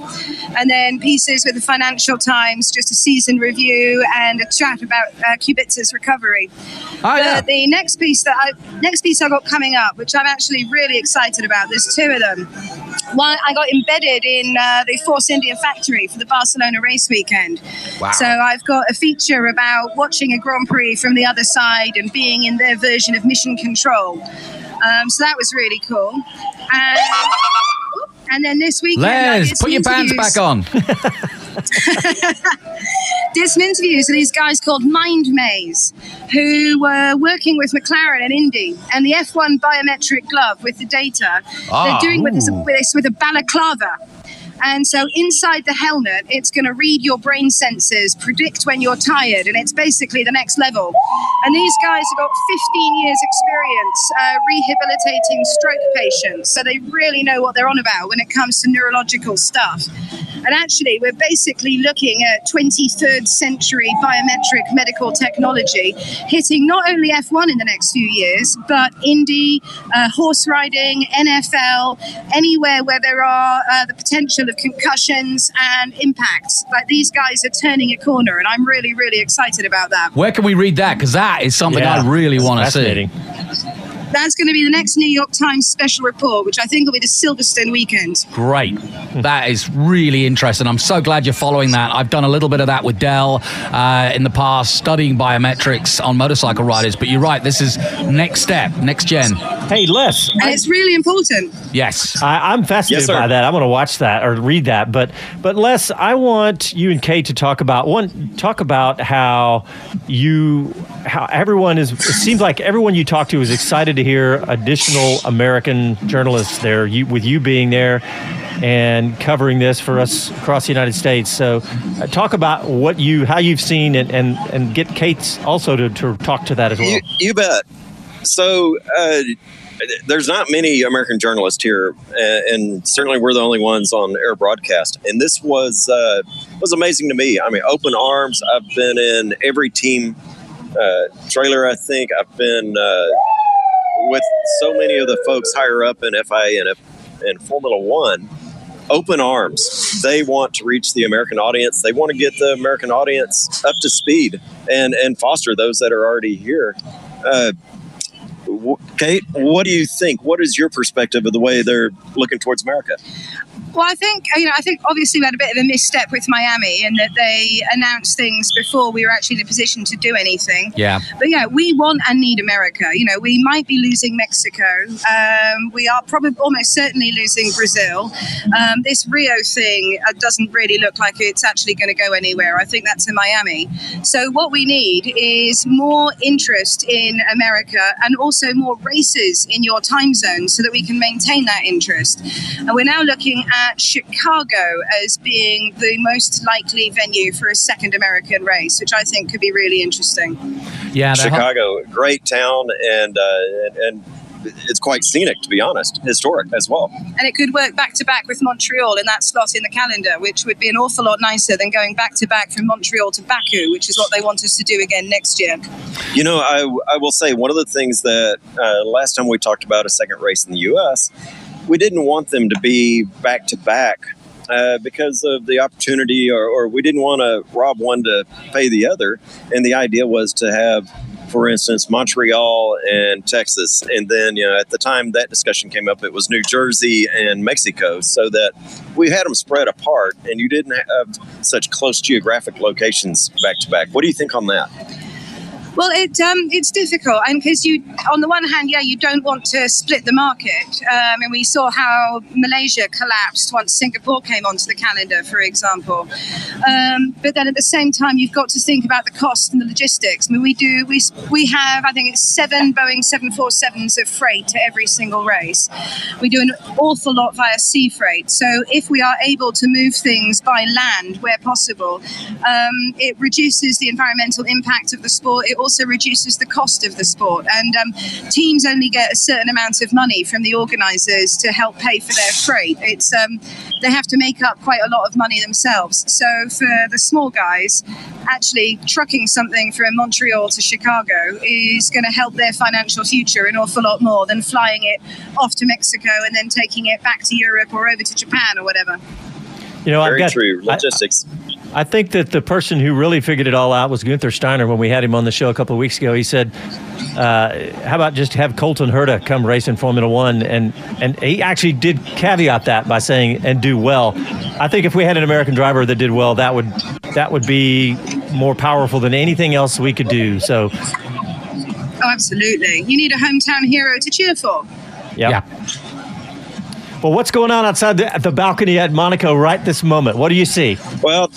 and then pieces with the Financial Times, just a season review and a chat about uh, Kubica's recovery.
Oh, yeah.
The, the next piece that I next piece I got coming up, which I'm actually really excited about. There's two of them. One, I got embedded in uh, the Force India factory for the Barcelona race weekend.
Wow.
So I've got a feature about watching a Grand Prix from the other side and being in their version of mission control. Um, so that was really cool. And, and then this weekend,
Les, put your pants back on.
did some interviews with these guys called MindMaze, who were working with McLaren and Indy, and the F1 biometric glove with the data.
Ah,
They're doing with this, with this with a balaclava. And so inside the helmet, it's going to read your brain sensors, predict when you're tired, and it's basically the next level. And these guys have got 15 years' experience uh, rehabilitating stroke patients, so they really know what they're on about when it comes to neurological stuff. And actually, we're basically looking at 23rd century biometric medical technology hitting not only F1 in the next few years, but Indy, uh, horse riding, NFL, anywhere where there are uh, the potential of concussions and impacts. Like these guys are turning a corner, and I'm really, really excited about that.
Where can we read that? Because that is something
Yeah,
I really want to see.
Fascinating.
That's going to be the next New York Times special report, which I think will be the Silverstone weekend.
Great. That is really interesting. I'm so glad you're following that. I've done a little bit of that with Dell uh, in the past, studying biometrics on motorcycle riders. But you're right, this is next step, next gen.
Hey, Les.
And it's really important.
Yes.
I, I'm fascinated
Yes,
by that. I want to watch that or read that. But but Les, I want you and Kate to talk about one. Talk about how you how everyone is. It seems like everyone you talk to is excited to hear additional American journalists there. You with you being there and covering this for us across the United States. So uh, talk about what you how you've seen and and, and get Kate's also to, to talk to that as well.
You, you bet. So uh, there's not many American journalists here, uh, and certainly we're the only ones on air broadcast. And this was uh, was amazing to me. I mean, open arms. I've been in every team uh, trailer. I think I've been uh, with so many of the folks higher up in FIA and, and Formula One. Open arms. They want to reach the American audience. They want to get the American audience up to speed and and foster those that are already here. Uh, Kate, what do you think? What is your perspective of the way they're looking towards America?
Well, I think you know. I think obviously we had a bit of a misstep with Miami in that they announced things before we were actually in a position to do anything.
Yeah.
But yeah, we want and need America. You know, we might be losing Mexico. Um, we are probably almost certainly losing Brazil. Um, this Rio thing uh, doesn't really look like it's actually going to go anywhere. I think that's in Miami. So what we need is more interest in America and also more races in your time zone so that we can maintain that interest. And we're now looking at Chicago as being the most likely venue for a second American race, which I think could be really interesting.
Yeah, that-
Chicago, great town, and uh, and, and it's quite scenic, to be honest, historic as well.
And it could work back to back with Montreal in that slot in the calendar, which would be an awful lot nicer than going back to back from Montreal to Baku, which is what they want us to do again next year.
You know, I, I will say one of the things that uh, last time we talked about a second race in the U.S., we didn't want them to be back to back uh, because of the opportunity, or, or we didn't want to rob one to pay the other. And the idea was to have, for instance, Montreal and Texas. And then, you know, at the time that discussion came up, it was New Jersey and Mexico, so that we had them spread apart and you didn't have such close geographic locations back to back. What do you think on that?
Well, it um, it's difficult, and because you, on the one hand, yeah, you don't want to split the market. Um, and we saw how Malaysia collapsed once Singapore came onto the calendar, for example. Um, but then at the same time, you've got to think about the cost and the logistics. I mean, we do we we have I think it's seven Boeing 747s of freight to every single race. We do an awful lot via sea freight. So if we are able to move things by land where possible, um, it reduces the environmental impact of the sport. It also reduces the cost of the sport. And um, teams only get a certain amount of money from the organisers to help pay for their freight. It's um, they have to make up quite a lot of money themselves. So for the small guys, actually trucking something from Montreal to Chicago is going to help their financial future an awful lot more than flying it off to Mexico and then taking it back to Europe or over to Japan or whatever.
You know, I've
Very
got
true.
I-
Logistics.
I think that the person who really figured it all out was Gunther Steiner when we had him on the show a couple of weeks ago. He said, uh, "How about just have Colton Herta come race in Formula One?" And and he actually did caveat that by saying and do well. I think if we had an American driver that did well, that would that would be more powerful than anything else we could do. So,
Oh, absolutely. You need a hometown hero to cheer for.
yeah. Well, what's going on outside the, the balcony at Monaco right this moment? What do you see?
Well,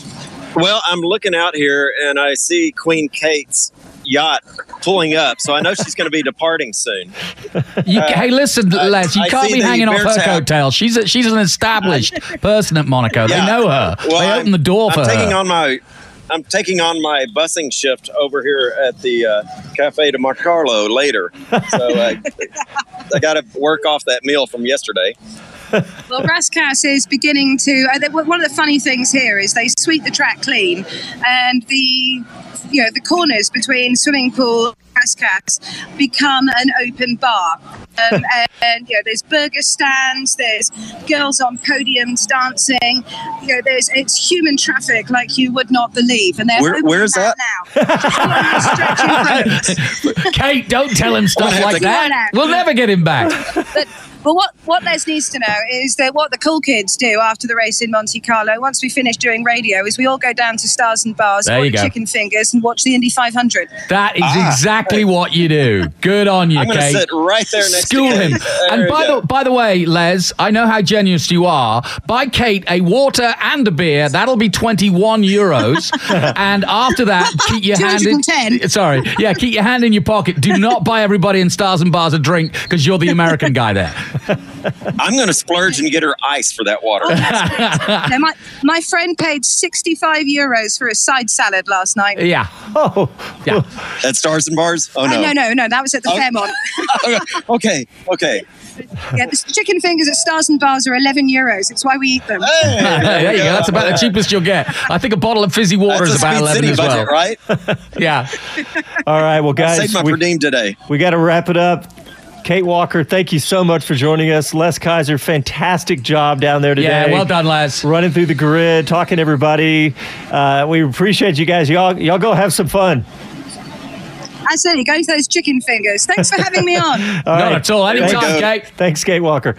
well, I'm looking out here and I see Queen Kate's yacht pulling up, so I know she's going to be departing soon.
You,
Uh,
hey, listen, Les, you
I
can't be hanging off her
tap.
coattails. She's a, she's an established person at Monaco. They know her.
Well,
they
I'm-
open the door for
I'm taking
her.
on my I'm taking on my busing shift over here at the uh, Cafe de Marcarlo later. So I, I got to work off that meal from yesterday.
Well, Rascasse is beginning to. Uh, they- one of the funny things here is they sweep the track clean, and the you know the corners between swimming pool and Rascasse become an open bar. Um, and, and you know, there's burger stands, there's girls on podiums dancing. You know, there's it's human traffic like you would not believe, and they're
Where- where's that? Now?
Kate, don't tell him stuff
have
like that. We'll never get him back.
But, but what, what Les needs to know is that what the cool kids do after the race in Monte Carlo, once we finish doing radio, is we all go down to Stars and Bars,
There
order chicken fingers, and watch the Indy 500.
That is exactly what you do. Good on you.
I'm
Kate.
sit right there next to
School
Kate.
him. And by the by the way, Les, I know how generous you are. Buy Kate a water and a beer. That'll be twenty one euros. and after that, keep your hand in. Sorry, yeah, keep your hand in your pocket. Do not buy everybody in Stars and Bars a drink because you're the American guy there.
I'm going to splurge and get her ice for that water.
now, my, my friend paid 65 euros for a side salad last night.
Yeah.
Oh.
Yeah.
At Stars and Bars? Oh
Uh,
no.
no, no, no, that was at the
Oh.
Fairmont.
okay, okay.
yeah, the chicken fingers at Stars and Bars are 11 euros. It's why we eat them.
there you go. That's about the cheapest you'll get. I think a bottle of fizzy water
That's
is
a
about
Speed
eleven
City
as
budget,
well.
right?
Yeah.
All right, well, guys,
Save my
we,
per diem today.
we got to wrap it up. Kate Walker, thank you so much for joining us. Les Kiser, fantastic job down there today.
Yeah, well done, Les.
Running through the grid, talking to everybody. Uh, we appreciate you guys. Y'all, y'all go have some fun.
Absolutely. Going to those chicken fingers. Thanks for having me on.
All
Not at all. Anytime,
Thanks,
Kate.
Thanks, Kate Walker.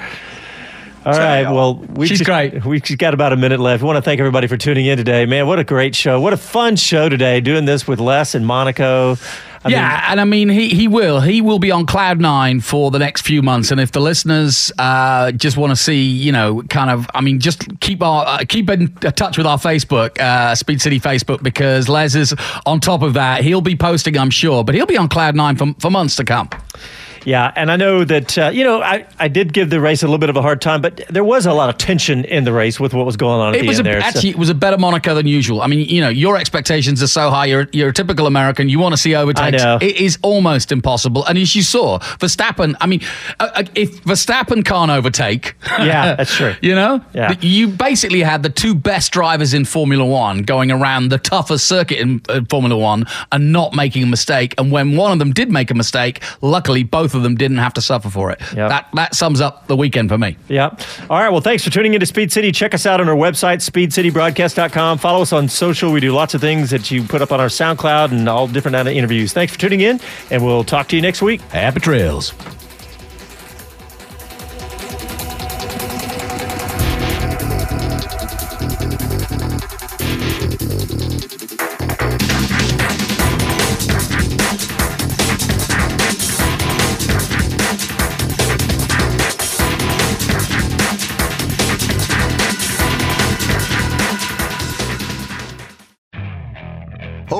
All right. Well, we've
She's
just,
great.
We've got about a minute left. We want to thank everybody for tuning in today. Man, what a great show. What a fun show today, doing this with Les and Monaco. I
yeah,
mean,
and I mean he he will he will be on cloud nine for the next few months, and if the listeners uh, just want to see, you know, kind of, I mean, just keep our uh, keep in touch with our Facebook, uh, Speed City Facebook, because Les is on top of that. He'll be posting, I'm sure, but he'll be on cloud nine for for months to come.
Yeah, and I know that uh, you know I, I did give the race a little bit of a hard time, but there was a lot of tension in the race with what was going on
It
the
was a,
there. so-
it was a better Monaco than usual. I mean, you know, your expectations are so high. You're you're a typical American. You want to see overtakes.
I know.
It is almost impossible. And as you saw, Verstappen. I mean, uh, uh, if Verstappen can't overtake,
Yeah, that's true.
You know,
Yeah.
you basically had the two best drivers in Formula One going around the toughest circuit in uh, Formula One and not making a mistake. And when one of them did make a mistake, luckily both of them didn't have to suffer for it. That that sums up the weekend for me.
Yeah. All right. Well, thanks for tuning into Speed City. Check us out on our website, speedcitybroadcast.com. Follow us on social. We do lots of things that you put up on our SoundCloud and all different kind of interviews. Thanks for tuning in, and we'll talk to you next week.
Happy trails.